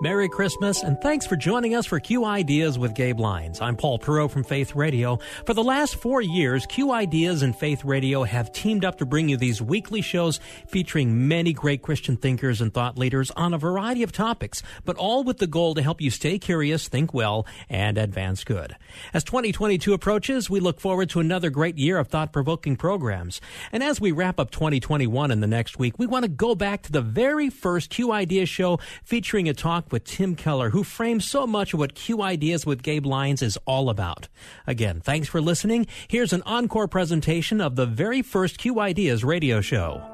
Merry Christmas, and thanks for joining us for Q Ideas with Gabe Lyons. I'm Paul Perot from Faith Radio. For the last four years, Q Ideas and Faith Radio have teamed up to bring you these weekly shows featuring many great Christian thinkers and thought leaders on a variety of topics, but all with the goal to help you stay curious, think well, and advance good. As 2022 approaches, we look forward to another great year of thought provoking programs. And as we wrap up 2021 in the next week, we want to go back to the very first Q Ideas show featuring a talk with Tim Keller, who frames so much of what Q Ideas with Gabe Lyons is all about. Again, thanks for listening. Here's an encore presentation of the very first Q Ideas radio show.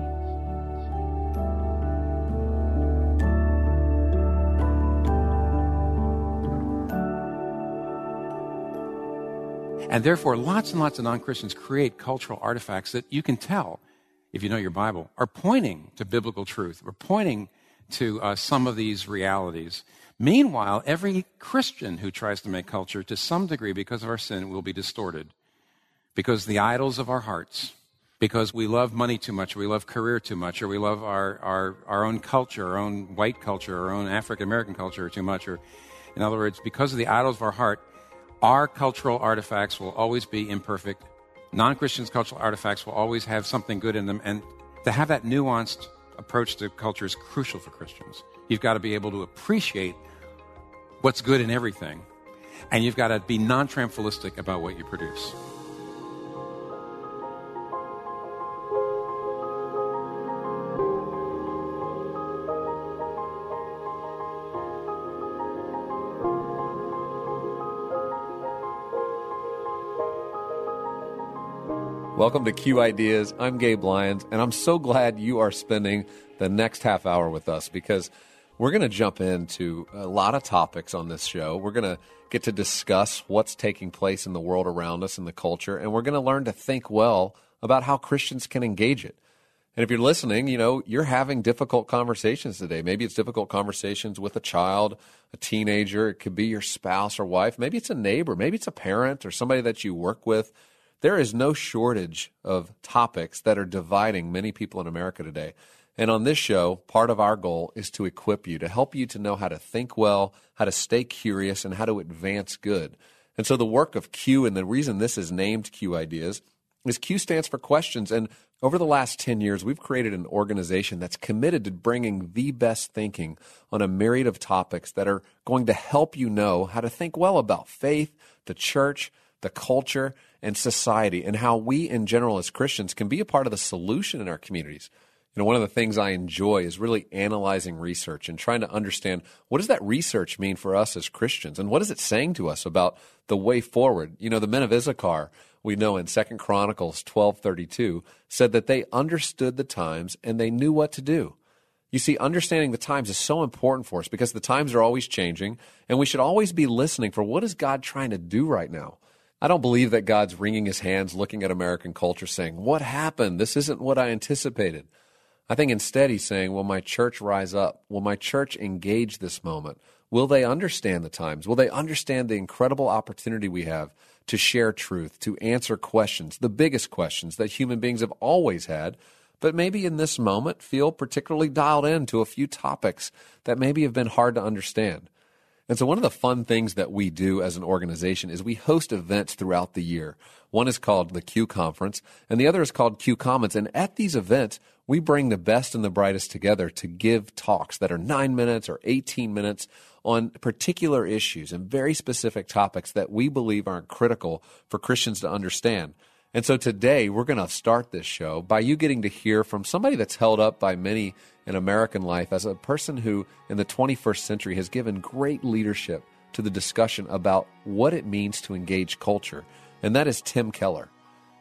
And therefore, lots and lots of non Christians create cultural artifacts that you can tell, if you know your Bible, are pointing to biblical truth, are pointing to uh, some of these realities. Meanwhile, every Christian who tries to make culture to some degree because of our sin will be distorted. Because the idols of our hearts, because we love money too much, or we love career too much, or we love our, our, our own culture, our own white culture, our own African American culture too much, or in other words, because of the idols of our heart, our cultural artifacts will always be imperfect. Non Christians' cultural artifacts will always have something good in them. And to have that nuanced approach to culture is crucial for Christians. You've got to be able to appreciate what's good in everything. And you've got to be non triumphalistic about what you produce. Welcome to Q Ideas. I'm Gabe Lyons, and I'm so glad you are spending the next half hour with us because we're going to jump into a lot of topics on this show. We're going to get to discuss what's taking place in the world around us and the culture, and we're going to learn to think well about how Christians can engage it. And if you're listening, you know, you're having difficult conversations today. Maybe it's difficult conversations with a child, a teenager, it could be your spouse or wife, maybe it's a neighbor, maybe it's a parent or somebody that you work with there is no shortage of topics that are dividing many people in America today. And on this show, part of our goal is to equip you, to help you to know how to think well, how to stay curious, and how to advance good. And so the work of Q, and the reason this is named Q Ideas, is Q stands for questions. And over the last 10 years, we've created an organization that's committed to bringing the best thinking on a myriad of topics that are going to help you know how to think well about faith, the church, the culture, and society, and how we in general as Christians can be a part of the solution in our communities. You know, one of the things I enjoy is really analyzing research and trying to understand what does that research mean for us as Christians and what is it saying to us about the way forward. You know, the men of Issachar, we know in Second Chronicles 12:32 said that they understood the times and they knew what to do. You see, understanding the times is so important for us because the times are always changing and we should always be listening for what is God trying to do right now. I don't believe that God's wringing his hands looking at American culture saying, What happened? This isn't what I anticipated. I think instead he's saying, Will my church rise up? Will my church engage this moment? Will they understand the times? Will they understand the incredible opportunity we have to share truth, to answer questions, the biggest questions that human beings have always had, but maybe in this moment feel particularly dialed in to a few topics that maybe have been hard to understand? And so, one of the fun things that we do as an organization is we host events throughout the year. One is called the Q Conference, and the other is called Q Commons. And at these events, we bring the best and the brightest together to give talks that are nine minutes or 18 minutes on particular issues and very specific topics that we believe aren't critical for Christians to understand. And so today we're going to start this show by you getting to hear from somebody that's held up by many in American life as a person who in the 21st century has given great leadership to the discussion about what it means to engage culture. And that is Tim Keller.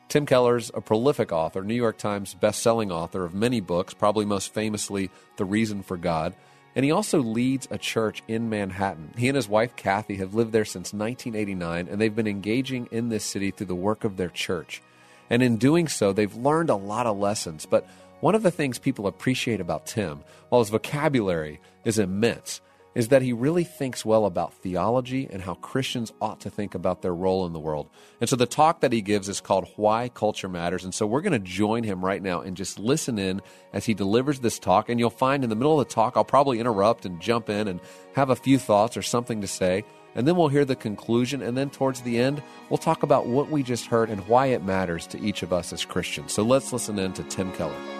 Tim Keller's a prolific author, New York Times best-selling author of many books, probably most famously The Reason for God. And he also leads a church in Manhattan. He and his wife, Kathy, have lived there since 1989, and they've been engaging in this city through the work of their church. And in doing so, they've learned a lot of lessons. But one of the things people appreciate about Tim, while his vocabulary is immense, is that he really thinks well about theology and how Christians ought to think about their role in the world. And so the talk that he gives is called Why Culture Matters. And so we're going to join him right now and just listen in as he delivers this talk. And you'll find in the middle of the talk, I'll probably interrupt and jump in and have a few thoughts or something to say. And then we'll hear the conclusion. And then towards the end, we'll talk about what we just heard and why it matters to each of us as Christians. So let's listen in to Tim Keller.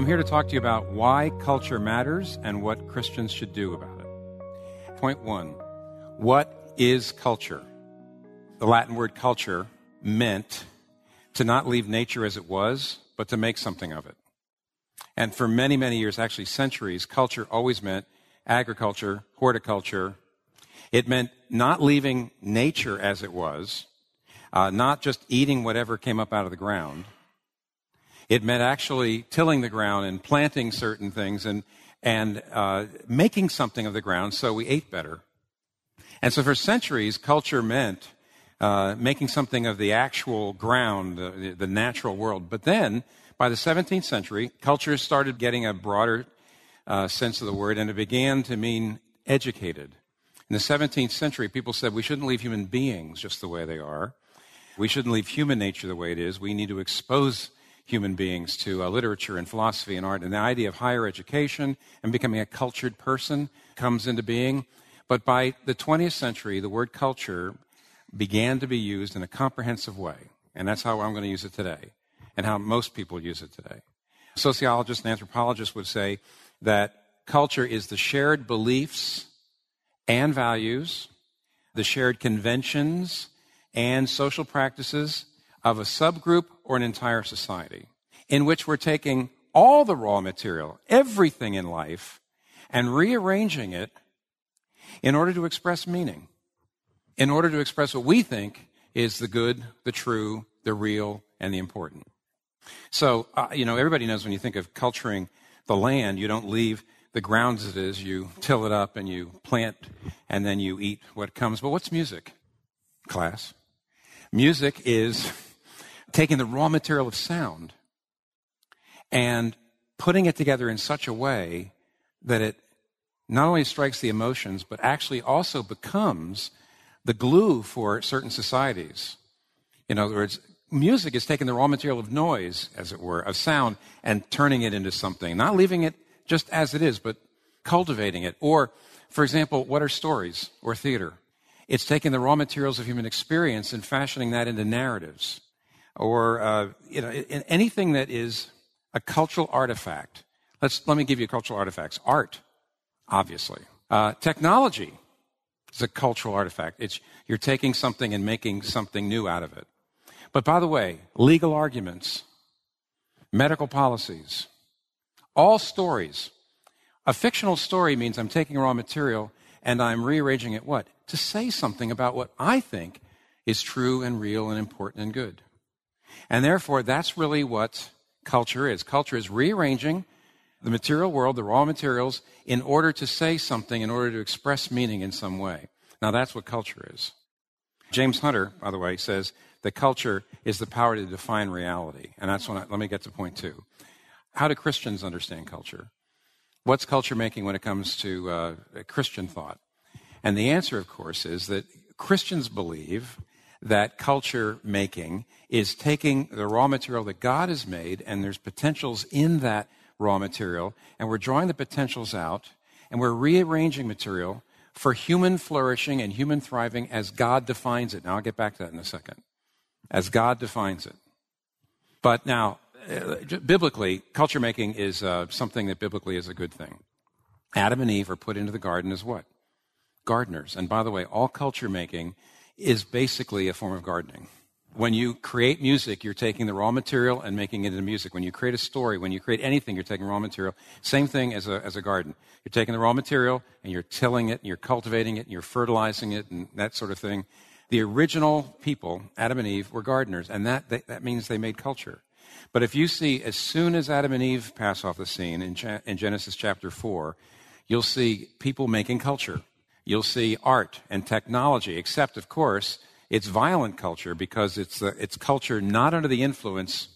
I'm here to talk to you about why culture matters and what Christians should do about it. Point one What is culture? The Latin word culture meant to not leave nature as it was, but to make something of it. And for many, many years, actually centuries, culture always meant agriculture, horticulture. It meant not leaving nature as it was, uh, not just eating whatever came up out of the ground it meant actually tilling the ground and planting certain things and, and uh, making something of the ground so we ate better. And so for centuries, culture meant uh, making something of the actual ground, the, the natural world. But then, by the 17th century, culture started getting a broader uh, sense of the word, and it began to mean educated. In the 17th century, people said we shouldn't leave human beings just the way they are. We shouldn't leave human nature the way it is. We need to expose human beings to uh, literature and philosophy and art. And the idea of higher education and becoming a cultured person comes into being. But by the 20th century, the word culture began to be used in a comprehensive way. And that's how I'm going to use it today, and how most people use it today. Sociologists and anthropologists would say that culture is the shared beliefs and values, the shared conventions and social practices of a subgroup or an entire society in which we're taking all the raw material, everything in life, and rearranging it in order to express meaning, in order to express what we think is the good, the true, the real, and the important. So, uh, you know, everybody knows when you think of culturing the land, you don't leave the ground as it is, you till it up and you plant and then you eat what comes. But what's music, class? Music is taking the raw material of sound and putting it together in such a way that it not only strikes the emotions, but actually also becomes the glue for certain societies. In other words, music is taking the raw material of noise, as it were, of sound, and turning it into something, not leaving it just as it is, but cultivating it. Or, for example, what are stories or theater? It's taking the raw materials of human experience and fashioning that into narratives or uh, you know anything that is a cultural artifact. Let's let me give you cultural artifacts. Art, obviously. Uh, technology is a cultural artifact. It's you're taking something and making something new out of it. But by the way, legal arguments, medical policies, all stories. A fictional story means I'm taking raw material and I'm rearranging it what? To say something about what I think is true and real and important and good. And therefore, that's really what culture is. Culture is rearranging the material world, the raw materials, in order to say something, in order to express meaning in some way. Now, that's what culture is. James Hunter, by the way, says that culture is the power to define reality. And that's when I, let me get to point two. How do Christians understand culture? What's culture making when it comes to uh, Christian thought? And the answer, of course, is that Christians believe that culture making is taking the raw material that God has made, and there's potentials in that raw material, and we're drawing the potentials out, and we're rearranging material for human flourishing and human thriving as God defines it. Now, I'll get back to that in a second. As God defines it. But now, uh, biblically, culture making is uh, something that biblically is a good thing. Adam and Eve are put into the garden as what? Gardeners. And by the way, all culture making is basically a form of gardening. When you create music, you're taking the raw material and making it into music. When you create a story, when you create anything, you're taking raw material. Same thing as a, as a garden. You're taking the raw material and you're tilling it and you're cultivating it and you're fertilizing it and that sort of thing. The original people, Adam and Eve, were gardeners, and that, that means they made culture. But if you see, as soon as Adam and Eve pass off the scene in, in Genesis chapter 4, you'll see people making culture. You'll see art and technology, except, of course, it's violent culture because it's, uh, it's culture not under the influence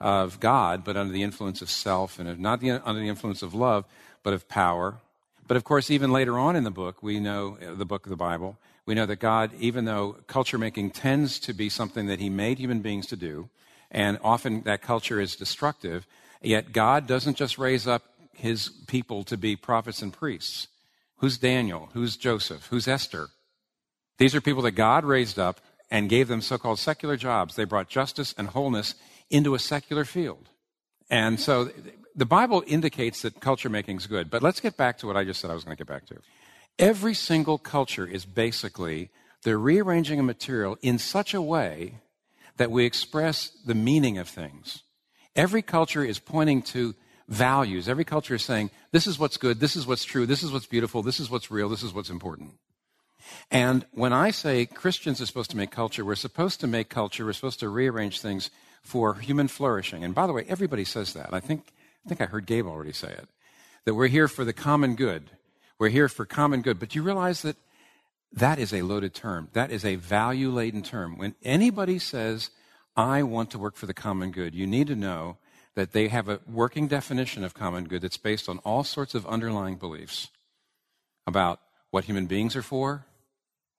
of God, but under the influence of self, and not the, under the influence of love, but of power. But of course, even later on in the book, we know, uh, the book of the Bible, we know that God, even though culture making tends to be something that He made human beings to do, and often that culture is destructive, yet God doesn't just raise up His people to be prophets and priests. Who's Daniel? Who's Joseph? Who's Esther? These are people that God raised up and gave them so called secular jobs. They brought justice and wholeness into a secular field. And so the Bible indicates that culture making is good. But let's get back to what I just said I was going to get back to. Every single culture is basically they're rearranging a material in such a way that we express the meaning of things. Every culture is pointing to values. Every culture is saying, this is what's good, this is what's true, this is what's beautiful, this is what's real, this is what's important. And when I say Christians are supposed to make culture, we're supposed to make culture, we're supposed to rearrange things for human flourishing. And by the way, everybody says that. I think, I think I heard Gabe already say it. That we're here for the common good. We're here for common good. But do you realize that that is a loaded term. That is a value laden term. When anybody says, I want to work for the common good, you need to know that they have a working definition of common good that's based on all sorts of underlying beliefs about what human beings are for,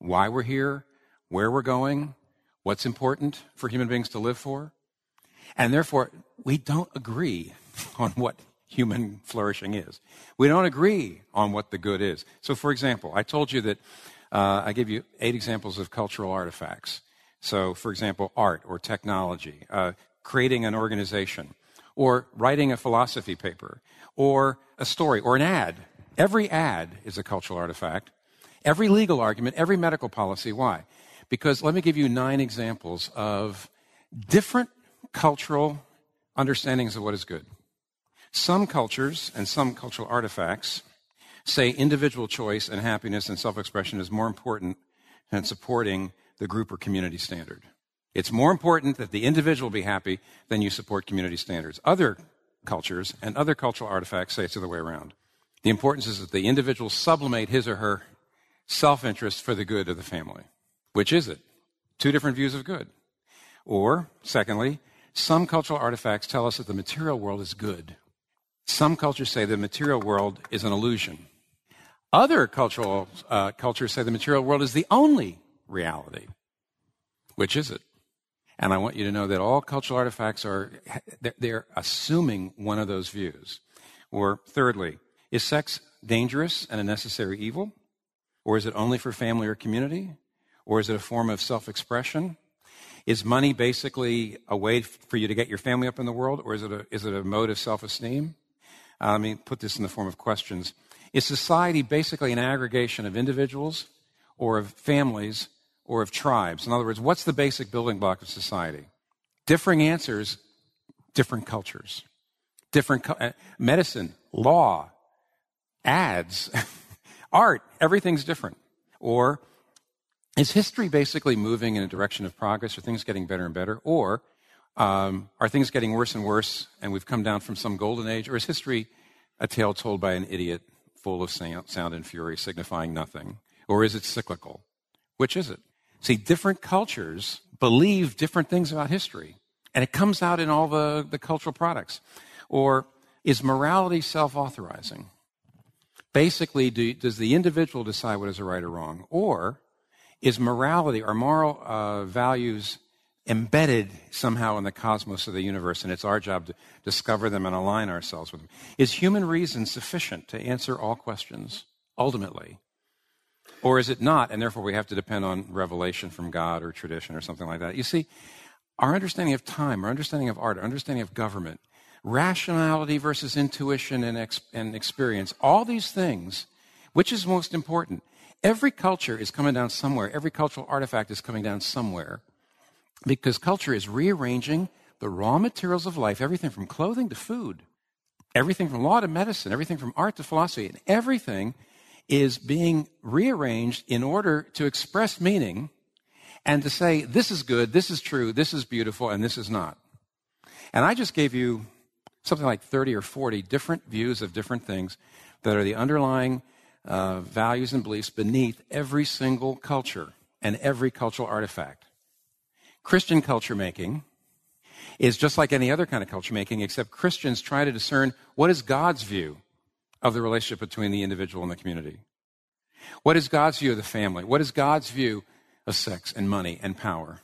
why we're here, where we're going, what's important for human beings to live for. And therefore, we don't agree on what human flourishing is. We don't agree on what the good is. So, for example, I told you that uh, I gave you eight examples of cultural artifacts. So, for example, art or technology, uh, creating an organization, or writing a philosophy paper, or a story, or an ad. Every ad is a cultural artifact. Every legal argument, every medical policy. Why? Because let me give you nine examples of different cultural understandings of what is good. Some cultures and some cultural artifacts say individual choice and happiness and self expression is more important than supporting the group or community standard. It's more important that the individual be happy than you support community standards. Other cultures and other cultural artifacts say it's the other way around. The importance is that the individual sublimate his or her self interest for the good of the family. Which is it? Two different views of good. Or, secondly, some cultural artifacts tell us that the material world is good. Some cultures say the material world is an illusion. Other cultural uh, cultures say the material world is the only reality. Which is it? And I want you to know that all cultural artifacts are, they're assuming one of those views. Or thirdly, is sex dangerous and a necessary evil? Or is it only for family or community? Or is it a form of self expression? Is money basically a way for you to get your family up in the world? Or is it a, is it a mode of self esteem? Uh, let me put this in the form of questions. Is society basically an aggregation of individuals or of families or of tribes? In other words, what's the basic building block of society? Differing answers, different cultures. Different cu- uh, medicine, law, ads, art, everything's different. Or is history basically moving in a direction of progress? Are things getting better and better? Or um, are things getting worse and worse and we've come down from some golden age? Or is history a tale told by an idiot full of sound and fury, signifying nothing? Or is it cyclical? Which is it? See, different cultures believe different things about history, and it comes out in all the, the cultural products. Or is morality self authorizing? Basically, do, does the individual decide what is right or wrong? Or is morality or moral uh, values embedded somehow in the cosmos of the universe, and it's our job to discover them and align ourselves with them? Is human reason sufficient to answer all questions, ultimately? Or is it not, and therefore we have to depend on revelation from God or tradition or something like that? You see, our understanding of time, our understanding of art, our understanding of government, rationality versus intuition and, ex- and experience, all these things, which is most important? Every culture is coming down somewhere. Every cultural artifact is coming down somewhere. Because culture is rearranging the raw materials of life, everything from clothing to food, everything from law to medicine, everything from art to philosophy, and everything is being rearranged in order to express meaning and to say, this is good, this is true, this is beautiful, and this is not. And I just gave you something like 30 or 40 different views of different things that are the underlying uh, values and beliefs beneath every single culture and every cultural artifact. Christian culture making is just like any other kind of culture making, except Christians try to discern what is God's view of the relationship between the individual and the community. What is God's view of the family? What is God's view of sex and money and power?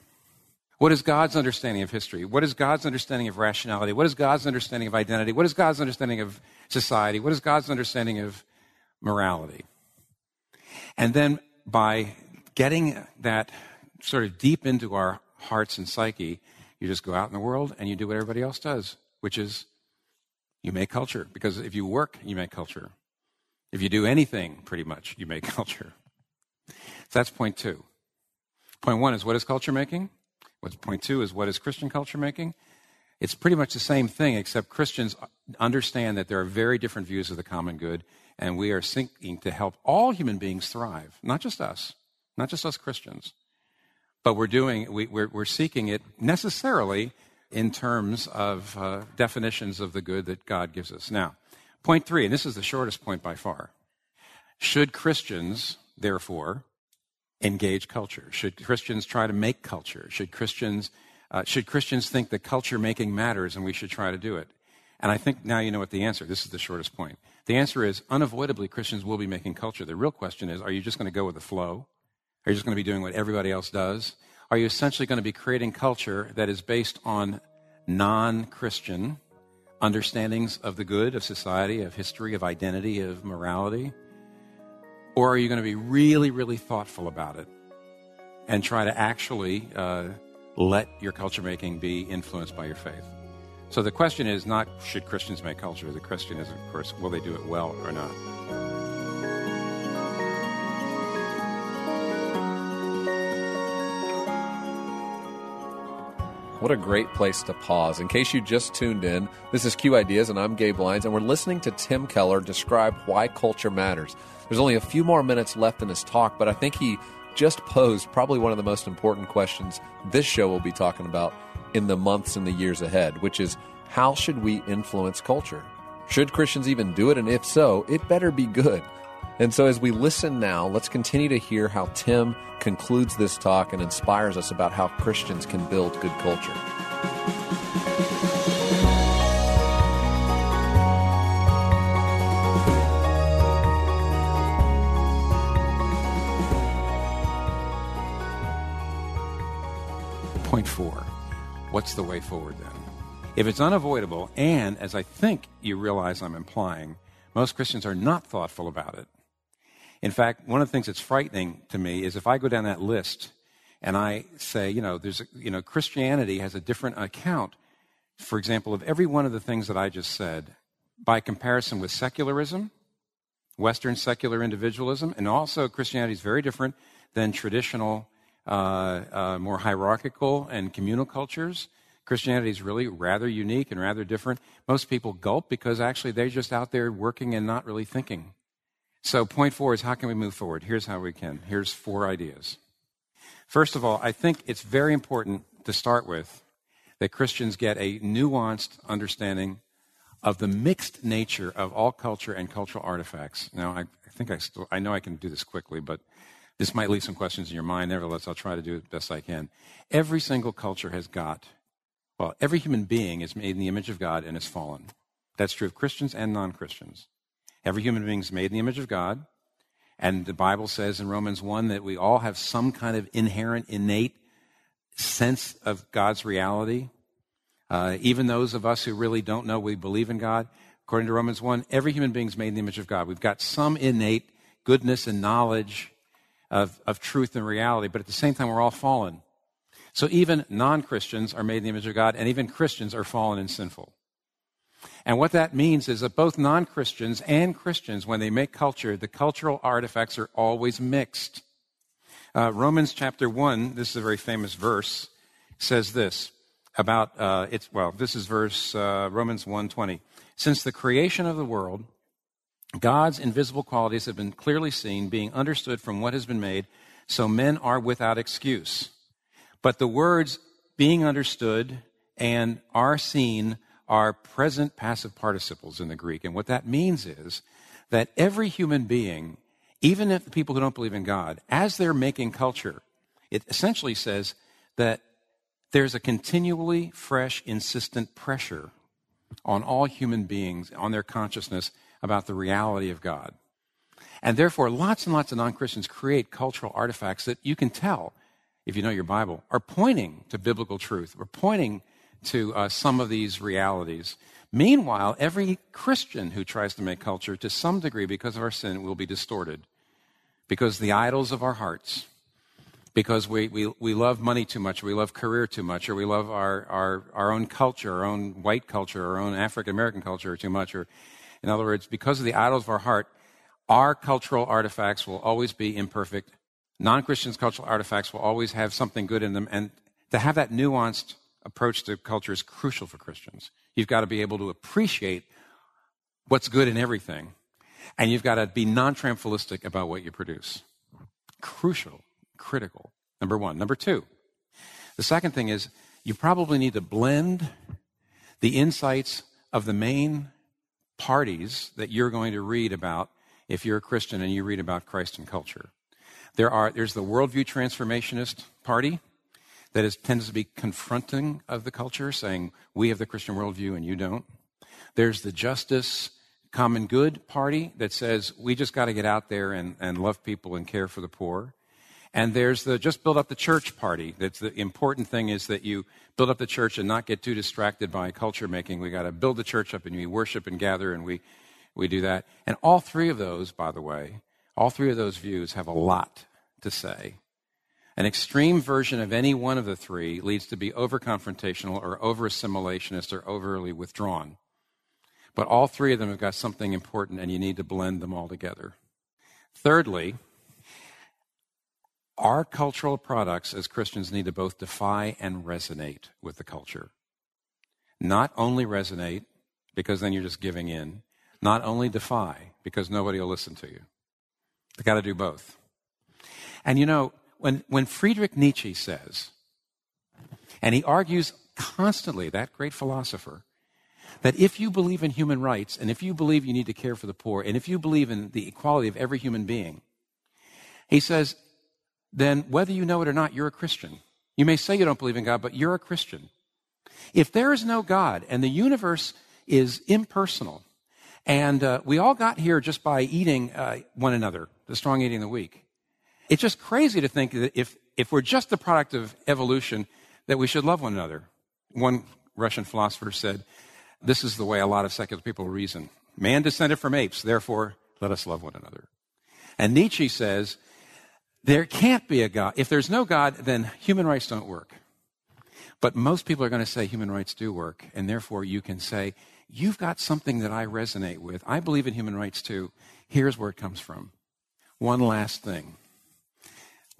What is God's understanding of history? What is God's understanding of rationality? What is God's understanding of identity? What is God's understanding of society? What is God's understanding of morality? And then by getting that sort of deep into our hearts and psyche, you just go out in the world and you do what everybody else does, which is you make culture. Because if you work, you make culture. If you do anything, pretty much, you make culture. So that's point two. Point one is what is culture making? What's point two is what is Christian culture making? It's pretty much the same thing, except Christians understand that there are very different views of the common good, and we are seeking to help all human beings thrive, not just us, not just us Christians. But we're doing, we, are we're seeking it necessarily in terms of uh, definitions of the good that God gives us. Now, point three, and this is the shortest point by far. Should Christians, therefore, engage culture? Should Christians try to make culture? Should Christians, uh, should Christians think that culture making matters and we should try to do it? And I think now you know what the answer. This is the shortest point. The answer is unavoidably Christians will be making culture. The real question is, are you just going to go with the flow? Are you just going to be doing what everybody else does? Are you essentially going to be creating culture that is based on non Christian understandings of the good, of society, of history, of identity, of morality? Or are you going to be really, really thoughtful about it and try to actually uh, let your culture making be influenced by your faith? So the question is not should Christians make culture? The question is, of course, will they do it well or not? What a great place to pause. In case you just tuned in, this is Q Ideas, and I'm Gabe Lyons, and we're listening to Tim Keller describe why culture matters. There's only a few more minutes left in his talk, but I think he just posed probably one of the most important questions this show will be talking about in the months and the years ahead, which is how should we influence culture? Should Christians even do it? And if so, it better be good. And so, as we listen now, let's continue to hear how Tim concludes this talk and inspires us about how Christians can build good culture. Point four What's the way forward then? If it's unavoidable, and as I think you realize I'm implying, most Christians are not thoughtful about it, in fact, one of the things that's frightening to me is if I go down that list and I say, you know, there's, a, you know, Christianity has a different account, for example, of every one of the things that I just said by comparison with secularism, Western secular individualism, and also Christianity is very different than traditional, uh, uh, more hierarchical and communal cultures. Christianity is really rather unique and rather different. Most people gulp because actually they're just out there working and not really thinking. So, point four is how can we move forward? Here's how we can. Here's four ideas. First of all, I think it's very important to start with that Christians get a nuanced understanding of the mixed nature of all culture and cultural artifacts. Now, I, think I still, I know I can do this quickly, but this might leave some questions in your mind. Nevertheless, I'll try to do it best I can. Every single culture has got, well, every human being is made in the image of God and is fallen. That's true of Christians and non Christians. Every human being is made in the image of God. And the Bible says in Romans 1 that we all have some kind of inherent, innate sense of God's reality. Uh, even those of us who really don't know we believe in God, according to Romans 1, every human being is made in the image of God. We've got some innate goodness and knowledge of, of truth and reality, but at the same time, we're all fallen. So even non Christians are made in the image of God, and even Christians are fallen and sinful. And what that means is that both non Christians and Christians, when they make culture, the cultural artifacts are always mixed. Uh, Romans chapter 1, this is a very famous verse. says this about uh, it's well. This is verse uh, Romans 1:20. Since the creation of the world, God's invisible qualities have been clearly seen, being understood from what has been made. So men are without excuse. But the words being understood and are seen are present passive participles in the Greek. And what that means is that every human being, even if the people who don't believe in God, as they're making culture, it essentially says that there's a continually fresh, insistent pressure on all human beings, on their consciousness about the reality of God. And therefore, lots and lots of non Christians create cultural artifacts that you can tell, if you know your Bible, are pointing to biblical truth, or pointing to uh, some of these realities. Meanwhile, every Christian who tries to make culture, to some degree, because of our sin, will be distorted. Because the idols of our hearts, because we, we, we love money too much, we love career too much, or we love our, our, our own culture, our own white culture, our own African American culture too much, or in other words, because of the idols of our heart, our cultural artifacts will always be imperfect. Non Christians' cultural artifacts will always have something good in them. And to have that nuanced approach to culture is crucial for Christians. You've got to be able to appreciate what's good in everything, and you've got to be non triumphalistic about what you produce. Crucial, critical. Number one. Number two, the second thing is you probably need to blend the insights of the main parties that you're going to read about if you're a Christian and you read about Christ and culture. There are, there's the worldview transformationist party that is, tends to be confronting of the culture, saying, we have the Christian worldview and you don't. There's the justice, common good party that says, we just got to get out there and, and love people and care for the poor. And there's the just build up the church party. That's the important thing is that you build up the church and not get too distracted by culture making. We got to build the church up and we worship and gather and we, we do that. And all three of those, by the way, all three of those views have a lot to say. An extreme version of any one of the three leads to be over confrontational or over assimilationist or overly withdrawn. But all three of them have got something important and you need to blend them all together. Thirdly, our cultural products as Christians need to both defy and resonate with the culture. Not only resonate, because then you're just giving in, not only defy, because nobody will listen to you. You've got to do both. And you know, when, when Friedrich Nietzsche says, and he argues constantly, that great philosopher, that if you believe in human rights, and if you believe you need to care for the poor, and if you believe in the equality of every human being, he says then whether you know it or not, you're a Christian. You may say you don't believe in God, but you're a Christian. If there is no God and the universe is impersonal, and uh, we all got here just by eating uh, one another, the strong eating the weak, it's just crazy to think that if, if we're just the product of evolution, that we should love one another. One Russian philosopher said, This is the way a lot of secular people reason. Man descended from apes, therefore, let us love one another. And Nietzsche says, there can't be a God. If there's no God, then human rights don't work. But most people are going to say human rights do work, and therefore you can say, You've got something that I resonate with. I believe in human rights too. Here's where it comes from. One last thing.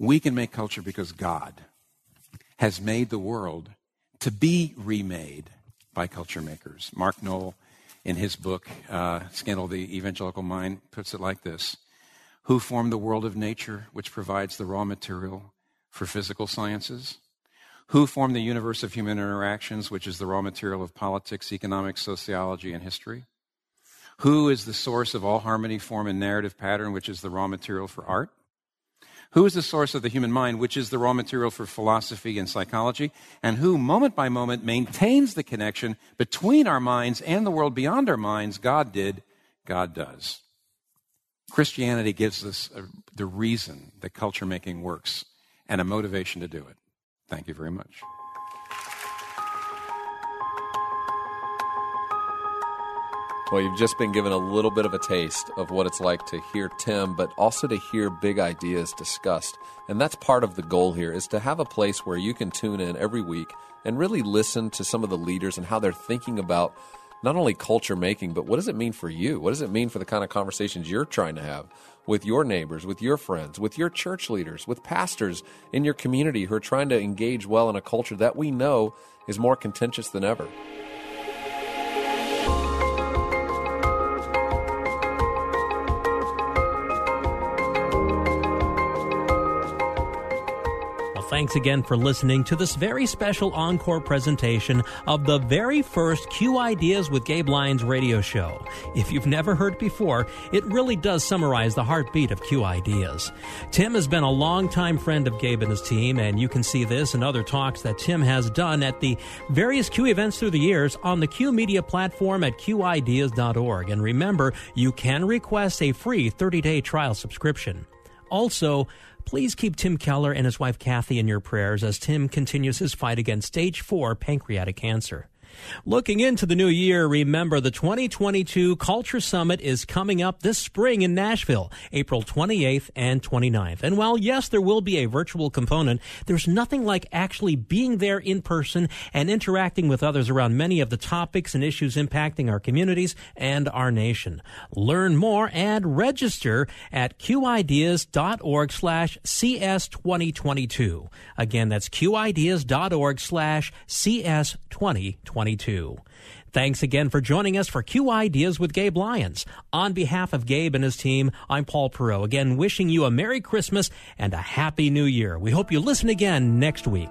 We can make culture because God has made the world to be remade by culture makers. Mark Noll, in his book, uh, Scandal of the Evangelical Mind, puts it like this who formed the world of nature, which provides the raw material for physical sciences? Who formed the universe of human interactions, which is the raw material of politics, economics, sociology, and history? Who is the source of all harmony, form, and narrative pattern, which is the raw material for art? Who is the source of the human mind, which is the raw material for philosophy and psychology? And who, moment by moment, maintains the connection between our minds and the world beyond our minds? God did, God does. Christianity gives us the reason that culture making works and a motivation to do it. Thank you very much. Well, you've just been given a little bit of a taste of what it's like to hear Tim, but also to hear big ideas discussed. And that's part of the goal here is to have a place where you can tune in every week and really listen to some of the leaders and how they're thinking about not only culture making, but what does it mean for you? What does it mean for the kind of conversations you're trying to have with your neighbors, with your friends, with your church leaders, with pastors in your community who are trying to engage well in a culture that we know is more contentious than ever? Thanks again for listening to this very special encore presentation of the very first Q Ideas with Gabe Lyons radio show. If you've never heard before, it really does summarize the heartbeat of Q Ideas. Tim has been a longtime friend of Gabe and his team, and you can see this and other talks that Tim has done at the various Q events through the years on the Q Media platform at qideas.org. And remember, you can request a free 30 day trial subscription. Also, Please keep Tim Keller and his wife Kathy in your prayers as Tim continues his fight against stage 4 pancreatic cancer. Looking into the new year, remember the 2022 Culture Summit is coming up this spring in Nashville, April 28th and 29th. And while yes, there will be a virtual component, there's nothing like actually being there in person and interacting with others around many of the topics and issues impacting our communities and our nation. Learn more and register at qideas.org slash CS2022. Again, that's qideas.org slash CS2022. 2022. Thanks again for joining us for Q Ideas with Gabe Lyons. On behalf of Gabe and his team, I'm Paul Perot, again wishing you a Merry Christmas and a Happy New Year. We hope you listen again next week.